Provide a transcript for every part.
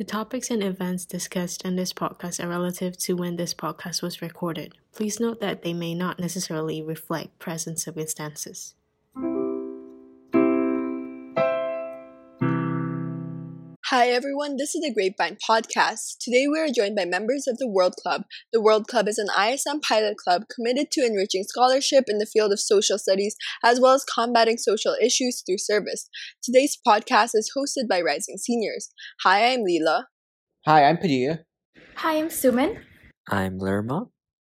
The topics and events discussed in this podcast are relative to when this podcast was recorded. Please note that they may not necessarily reflect present circumstances. Hi everyone, this is the Grapevine Podcast. Today we are joined by members of the World Club. The World Club is an ISM pilot club committed to enriching scholarship in the field of social studies as well as combating social issues through service. Today's podcast is hosted by Rising Seniors. Hi, I'm Leela. Hi, I'm Padilla. Hi, I'm Suman. I'm Lerma.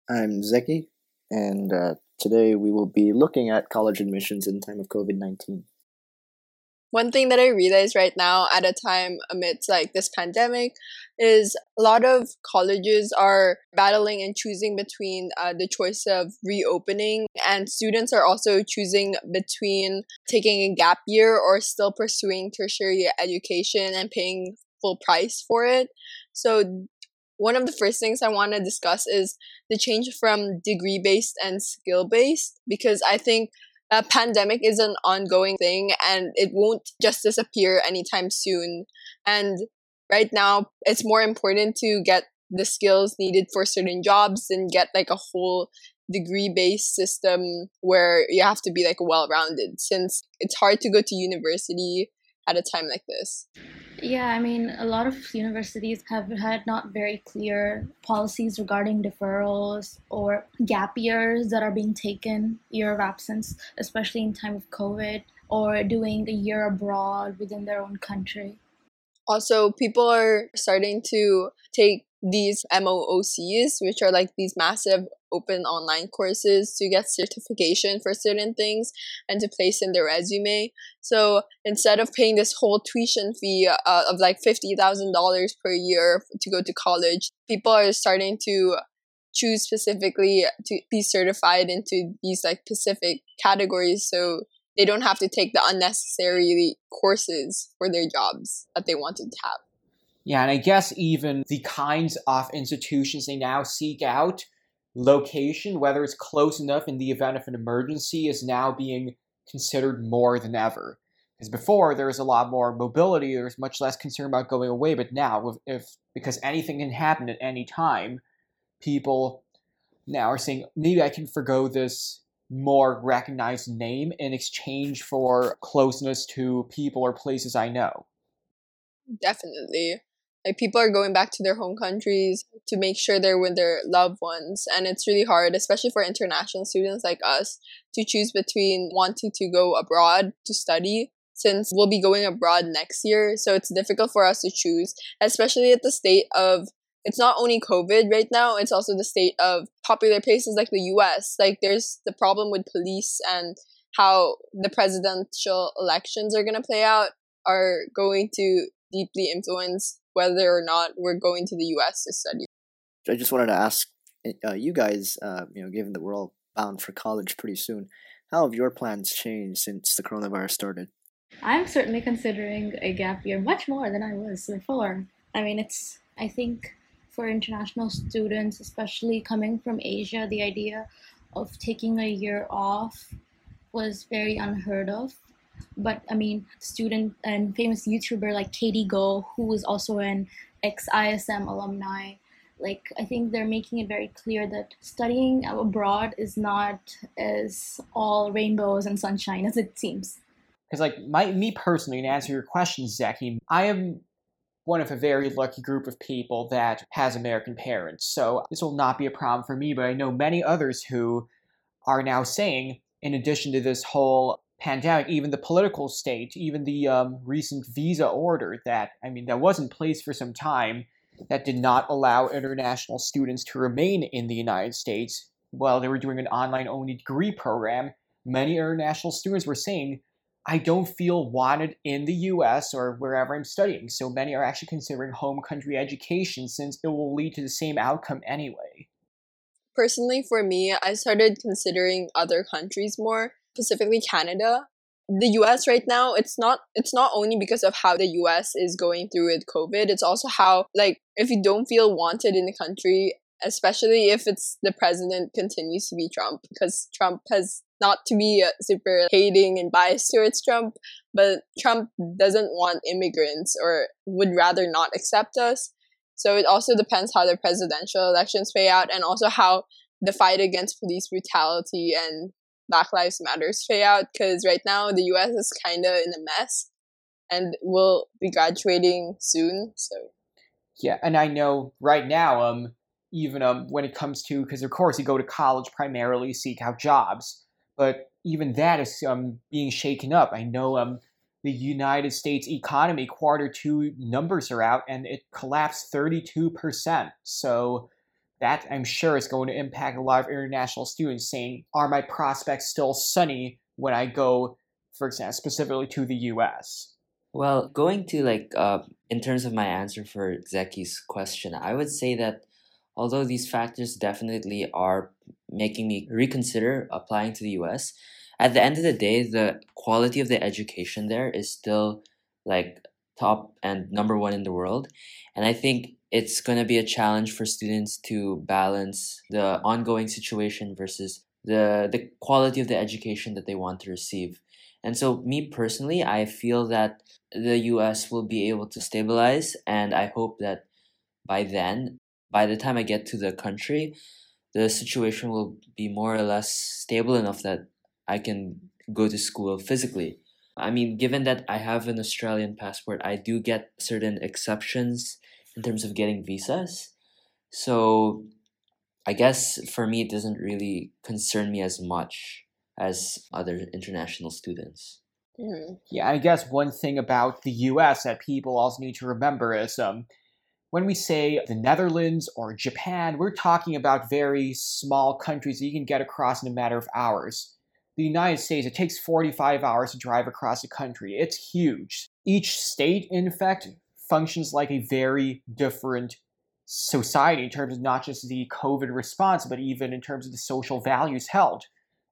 I'm Zeki, and uh, today we will be looking at college admissions in time of COVID 19 one thing that I realize right now at a time amidst like this pandemic is a lot of colleges are battling and choosing between uh, the choice of reopening, and students are also choosing between taking a gap year or still pursuing tertiary education and paying full price for it. So, one of the first things I want to discuss is the change from degree based and skill based because I think a pandemic is an ongoing thing and it won't just disappear anytime soon. And right now, it's more important to get the skills needed for certain jobs than get like a whole degree based system where you have to be like well rounded since it's hard to go to university at a time like this. Yeah, I mean, a lot of universities have had not very clear policies regarding deferrals or gap years that are being taken, year of absence, especially in time of COVID, or doing a year abroad within their own country. Also, people are starting to take these MOOCs, which are like these massive open online courses to get certification for certain things and to place in their resume. So instead of paying this whole tuition fee uh, of like $50,000 per year to go to college, people are starting to choose specifically to be certified into these like specific categories so they don't have to take the unnecessary courses for their jobs that they wanted to have. Yeah, and I guess even the kinds of institutions they now seek out, location, whether it's close enough in the event of an emergency, is now being considered more than ever. Because before there was a lot more mobility, there was much less concern about going away, but now, if, if because anything can happen at any time, people now are saying maybe I can forego this more recognized name in exchange for closeness to people or places I know. Definitely like people are going back to their home countries to make sure they're with their loved ones and it's really hard especially for international students like us to choose between wanting to go abroad to study since we'll be going abroad next year. So it's difficult for us to choose especially at the state of it's not only covid right now it's also the state of popular places like the us like there's the problem with police and how the presidential elections are going to play out are going to deeply influence whether or not we're going to the U.S. to study. I just wanted to ask uh, you guys, uh, you know, given that we're all bound for college pretty soon, how have your plans changed since the coronavirus started? I'm certainly considering a gap year much more than I was before. I mean, it's, I think, for international students, especially coming from Asia, the idea of taking a year off was very unheard of but I mean, student and famous YouTuber like Katie Go, who is also an ex ISM alumni, like I think they're making it very clear that studying abroad is not as all rainbows and sunshine as it seems. Because, like, my me personally, to answer your question, Zeki, I am one of a very lucky group of people that has American parents. So this will not be a problem for me, but I know many others who are now saying, in addition to this whole pandemic, even the political state, even the um, recent visa order that, I mean, that was in place for some time that did not allow international students to remain in the United States while they were doing an online only degree program. Many international students were saying, I don't feel wanted in the US or wherever I'm studying. So many are actually considering home country education since it will lead to the same outcome anyway. Personally, for me, I started considering other countries more specifically Canada. The US right now, it's not it's not only because of how the US is going through with COVID, it's also how like if you don't feel wanted in the country, especially if it's the president continues to be Trump because Trump has not to be uh, super hating and biased towards Trump, but Trump doesn't want immigrants or would rather not accept us. So it also depends how the presidential elections play out and also how the fight against police brutality and Black Lives Matters play out. Because right now the US is kind of in a mess and will be graduating soon. So yeah, and I know right now, um, even um, when it comes to because of course you go to college primarily seek out jobs, but even that is um being shaken up. I know um the United States economy quarter two numbers are out and it collapsed thirty two percent. So that I'm sure is going to impact a lot of international students saying, are my prospects still sunny when I go, for example, specifically to the U.S. Well, going to like uh, in terms of my answer for Zeki's question, I would say that although these factors definitely are making me reconsider applying to the US, at the end of the day, the quality of the education there is still like top and number one in the world. And I think it's going to be a challenge for students to balance the ongoing situation versus the the quality of the education that they want to receive. And so, me personally, I feel that the US will be able to stabilize, and I hope that by then, by the time I get to the country, the situation will be more or less stable enough that I can go to school physically. I mean, given that I have an Australian passport, I do get certain exceptions in terms of getting visas. So I guess for me, it doesn't really concern me as much as other international students. Mm-hmm. Yeah, I guess one thing about the U.S. that people also need to remember is um, when we say the Netherlands or Japan, we're talking about very small countries that you can get across in a matter of hours. The United States, it takes 45 hours to drive across the country. It's huge. Each state, in fact, functions like a very different society in terms of not just the COVID response, but even in terms of the social values held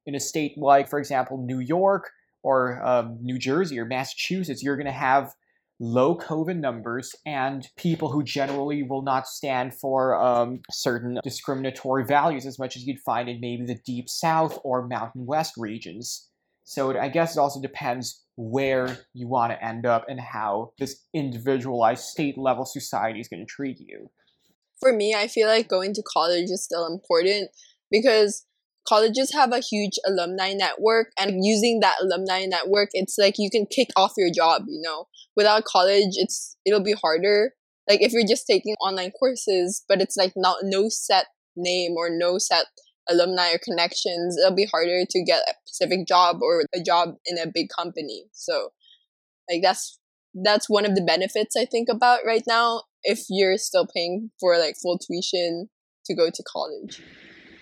in a state like, for example, New York or um, New Jersey or Massachusetts, you're going to have low COVID numbers and people who generally will not stand for um, certain discriminatory values as much as you'd find in maybe the deep south or mountain west regions. So it, I guess it also depends where you want to end up and how this individualized state level society is going to treat you. For me, I feel like going to college is still important because colleges have a huge alumni network and using that alumni network it's like you can kick off your job you know without college it's it'll be harder like if you're just taking online courses but it's like not no set name or no set alumni or connections it'll be harder to get a specific job or a job in a big company so like that's that's one of the benefits i think about right now if you're still paying for like full tuition to go to college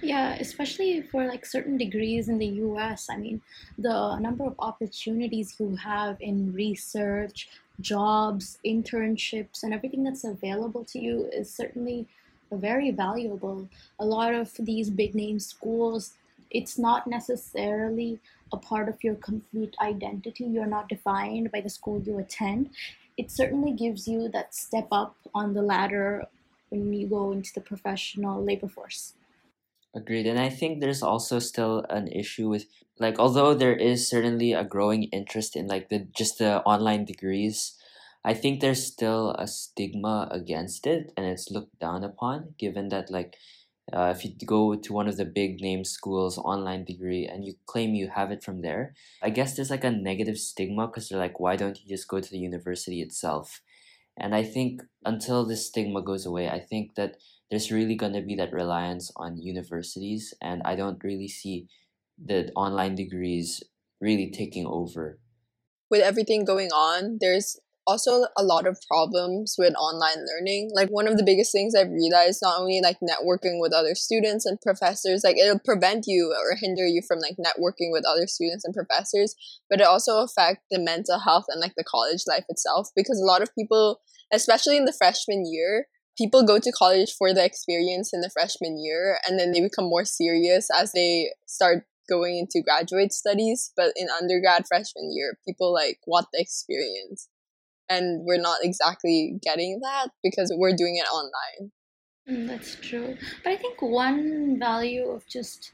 yeah, especially for like certain degrees in the US. I mean, the number of opportunities you have in research, jobs, internships, and everything that's available to you is certainly very valuable. A lot of these big name schools, it's not necessarily a part of your complete identity. You're not defined by the school you attend. It certainly gives you that step up on the ladder when you go into the professional labor force. Agreed. And I think there's also still an issue with like although there is certainly a growing interest in like the just the online degrees, I think there's still a stigma against it and it's looked down upon given that like uh, if you go to one of the big name schools online degree and you claim you have it from there i guess there's like a negative stigma because they're like why don't you just go to the university itself? And i think until this stigma goes away i think that there's really going to be that reliance on universities and i don't really see the online degrees really taking over. With everything going on there's also a lot of problems with online learning. Like one of the biggest things i've realized not only like networking with other students and professors like it'll prevent you or hinder you from like networking with other students and professors but it also affect the mental health and like the college life itself because a lot of people especially in the freshman year people go to college for the experience in the freshman year and then they become more serious as they start going into graduate studies but in undergrad freshman year people like want the experience and we're not exactly getting that because we're doing it online mm, that's true but i think one value of just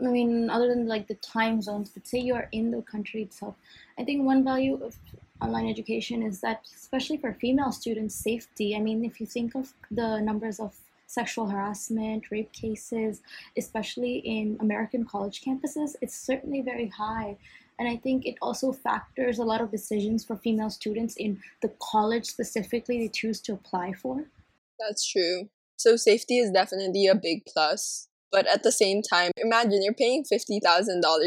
I mean, other than like the time zones, but say you are in the country itself, I think one value of online education is that, especially for female students, safety. I mean, if you think of the numbers of sexual harassment, rape cases, especially in American college campuses, it's certainly very high. And I think it also factors a lot of decisions for female students in the college specifically they choose to apply for. That's true. So safety is definitely a big plus. But at the same time, imagine you're paying $50,000,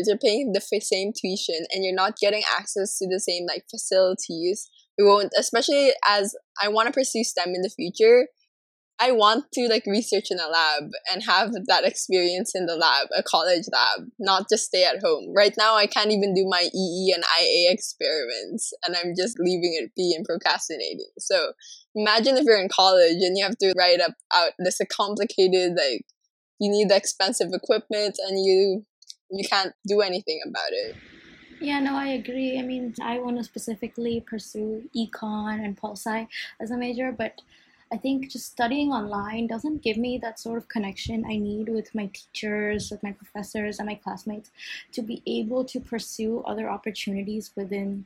you're paying the f- same tuition, and you're not getting access to the same like facilities. We won't, especially as I want to pursue STEM in the future. I want to like research in a lab and have that experience in the lab, a college lab, not just stay at home. Right now, I can't even do my EE and IA experiments, and I'm just leaving it be and procrastinating. So imagine if you're in college and you have to write up out this complicated like you need the expensive equipment and you you can't do anything about it. Yeah, no, I agree. I mean, I want to specifically pursue econ and pol sci as a major, but I think just studying online doesn't give me that sort of connection I need with my teachers, with my professors, and my classmates to be able to pursue other opportunities within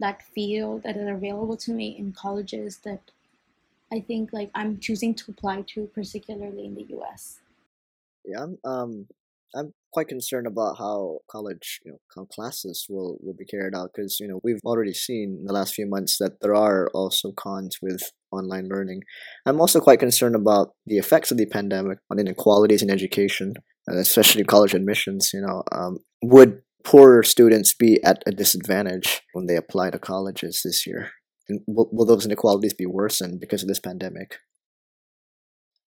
that field that are available to me in colleges that I think like I'm choosing to apply to, particularly in the US. Yeah, I'm um I'm quite concerned about how college, you know, classes will will be carried out because you know we've already seen in the last few months that there are also cons with online learning. I'm also quite concerned about the effects of the pandemic on inequalities in education, especially college admissions. You know, um, would poorer students be at a disadvantage when they apply to colleges this year? And will, will those inequalities be worsened because of this pandemic?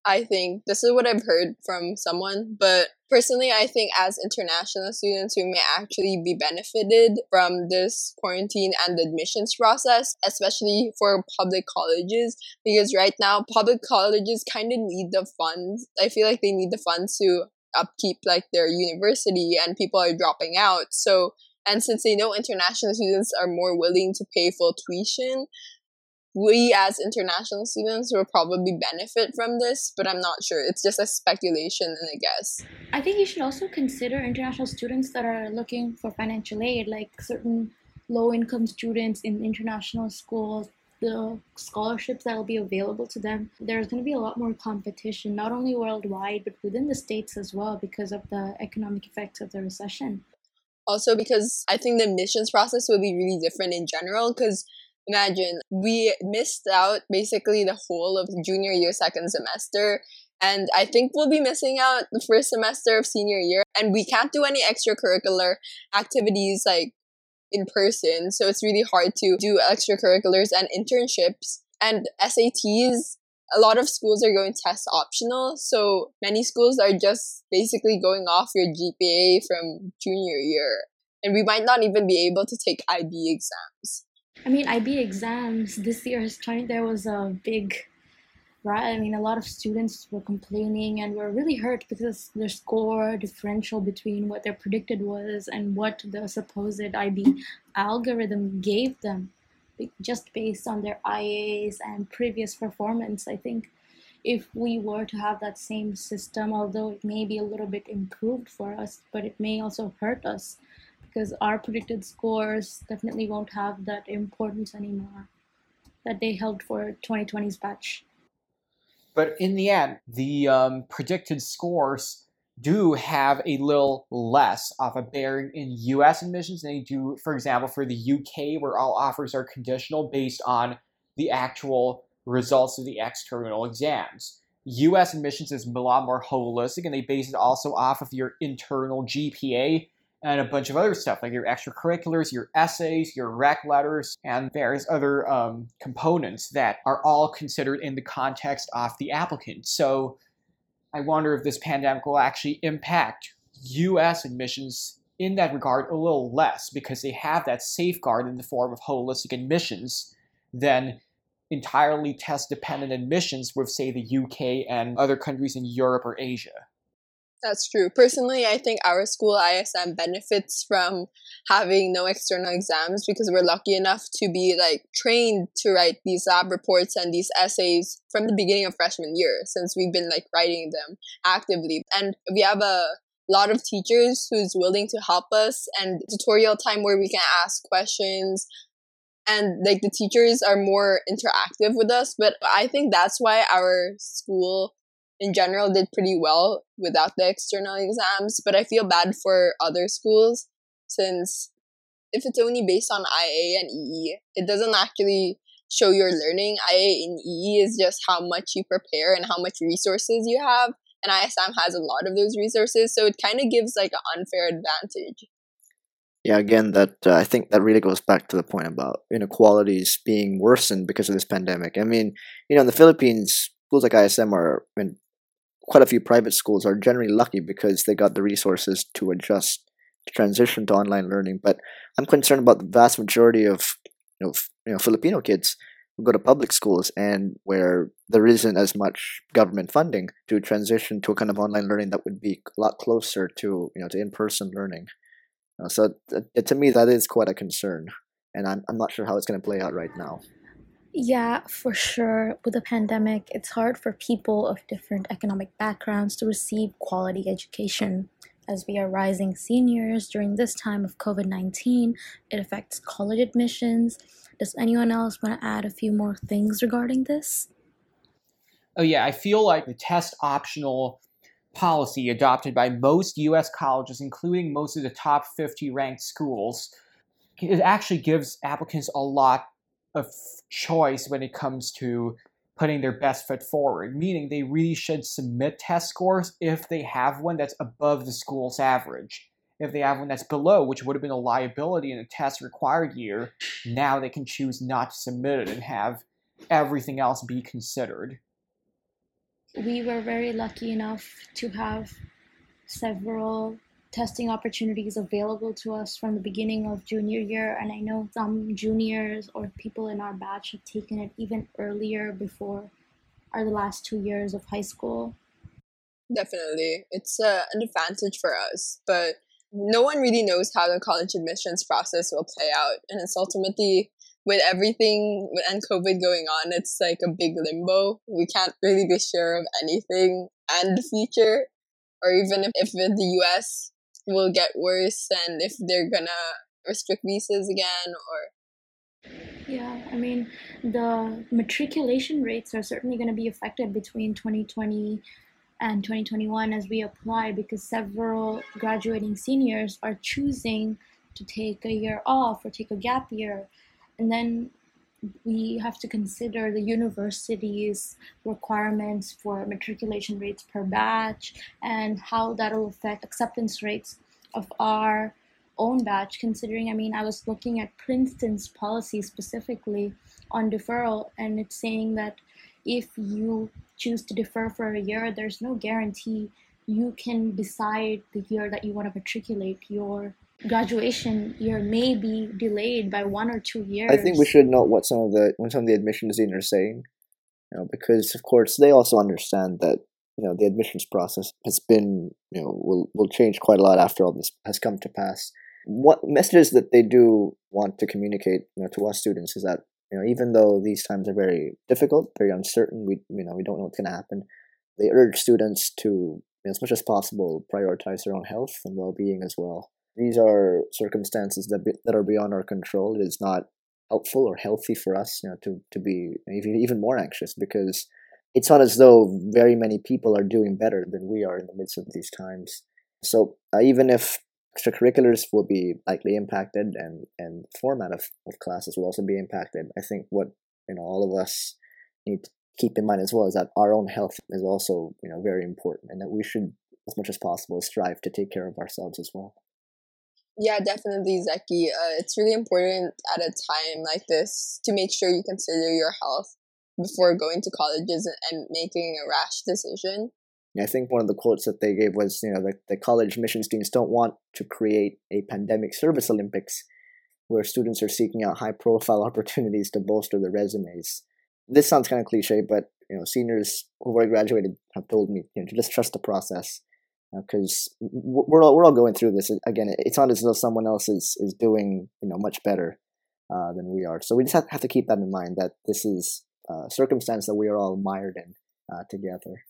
I think this is what I've heard from someone, but personally, I think as international students, we may actually be benefited from this quarantine and admissions process, especially for public colleges, because right now, public colleges kind of need the funds. I feel like they need the funds to upkeep like their university and people are dropping out. So, and since they know international students are more willing to pay full tuition, we as international students will probably benefit from this, but I'm not sure. It's just a speculation and a guess. I think you should also consider international students that are looking for financial aid, like certain low income students in international schools, the scholarships that will be available to them. There's going to be a lot more competition, not only worldwide, but within the States as well, because of the economic effects of the recession. Also, because I think the admissions process will be really different in general, because imagine we missed out basically the whole of junior year second semester and i think we'll be missing out the first semester of senior year and we can't do any extracurricular activities like in person so it's really hard to do extracurriculars and internships and sats a lot of schools are going test optional so many schools are just basically going off your gpa from junior year and we might not even be able to take ib exams I mean, IB exams this year there was a big, right? I mean, a lot of students were complaining and were really hurt because their score differential between what their predicted was and what the supposed IB algorithm gave them, just based on their IAs and previous performance. I think if we were to have that same system, although it may be a little bit improved for us, but it may also hurt us because our predicted scores definitely won't have that importance anymore that they held for 2020's batch. But in the end, the um, predicted scores do have a little less of a bearing in US admissions than they do, for example, for the UK, where all offers are conditional based on the actual results of the external exams. US admissions is a lot more holistic and they base it also off of your internal GPA and a bunch of other stuff like your extracurriculars, your essays, your rec letters, and various other um, components that are all considered in the context of the applicant. So I wonder if this pandemic will actually impact U.S. admissions in that regard a little less because they have that safeguard in the form of holistic admissions than entirely test dependent admissions with, say, the UK and other countries in Europe or Asia. That's true. Personally, I think our school ISM benefits from having no external exams because we're lucky enough to be like trained to write these lab reports and these essays from the beginning of freshman year since we've been like writing them actively. And we have a lot of teachers who's willing to help us and tutorial time where we can ask questions and like the teachers are more interactive with us but i think that's why our school in general did pretty well without the external exams but i feel bad for other schools since if it's only based on ia and ee it doesn't actually show your learning ia and ee is just how much you prepare and how much resources you have and ISM has a lot of those resources, so it kind of gives like an unfair advantage. Yeah, again, that uh, I think that really goes back to the point about inequalities being worsened because of this pandemic. I mean, you know, in the Philippines, schools like ISM are, I mean, quite a few private schools are generally lucky because they got the resources to adjust to transition to online learning. But I'm concerned about the vast majority of you know, you know Filipino kids who go to public schools and where there isn't as much government funding to transition to a kind of online learning that would be a lot closer to you know to in-person learning uh, so th- to me that is quite a concern and i'm, I'm not sure how it's going to play out right now yeah, for sure. With the pandemic, it's hard for people of different economic backgrounds to receive quality education. As we are rising seniors during this time of COVID 19, it affects college admissions, does anyone else want to add a few more things regarding this? Oh, yeah, I feel like the test optional policy adopted by most U.S. colleges, including most of the top 50 ranked schools, it actually gives applicants a lot of choice when it comes to putting their best foot forward, meaning they really should submit test scores if they have one that's above the school's average if they have one that's below, which would have been a liability in a test required year, now they can choose not to submit it and have everything else be considered. We were very lucky enough to have several testing opportunities available to us from the beginning of junior year and i know some juniors or people in our batch have taken it even earlier before our last two years of high school definitely it's uh, an advantage for us but no one really knows how the college admissions process will play out. And it's ultimately, with everything and COVID going on, it's like a big limbo. We can't really be sure of anything and the future, or even if, if the US will get worse and if they're gonna restrict visas again or yeah, I mean, the matriculation rates are certainly going to be affected between 2020 and 2021 as we apply because several graduating seniors are choosing to take a year off or take a gap year. And then we have to consider the university's requirements for matriculation rates per batch and how that'll affect acceptance rates of our own batch considering i mean i was looking at princeton's policy specifically on deferral and it's saying that if you choose to defer for a year, there's no guarantee you can decide the year that you want to matriculate. Your graduation year may be delayed by one or two years. I think we should note what some of the what some of the admissions deans are saying, you know, because of course they also understand that you know the admissions process has been you know will will change quite a lot after all this has come to pass. What messages that they do want to communicate you know to us students is that you know, even though these times are very difficult, very uncertain, we you know we don't know what's going to happen. They urge students to, as much as possible, prioritize their own health and well-being as well. These are circumstances that be, that are beyond our control. It is not helpful or healthy for us, you know, to to be even more anxious because it's not as though very many people are doing better than we are in the midst of these times. So uh, even if extracurriculars will be likely impacted and and format of, of classes will also be impacted i think what you know all of us need to keep in mind as well is that our own health is also you know very important and that we should as much as possible strive to take care of ourselves as well yeah definitely zeki. Uh, it's really important at a time like this to make sure you consider your health before going to colleges and making a rash decision. I think one of the quotes that they gave was, you know, the, the college admissions deans don't want to create a pandemic service Olympics where students are seeking out high profile opportunities to bolster their resumes. This sounds kind of cliche, but you know, seniors who've already graduated have told me you know, to just trust the process because uh, we're all we're all going through this. Again, it's not as though someone else is is doing you know much better uh, than we are. So we just have, have to keep that in mind that this is a circumstance that we are all mired in uh, together.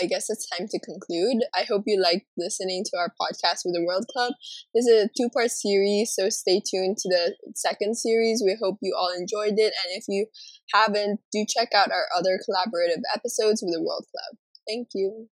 I guess it's time to conclude. I hope you liked listening to our podcast with the World Club. This is a two part series, so stay tuned to the second series. We hope you all enjoyed it. And if you haven't, do check out our other collaborative episodes with the World Club. Thank you.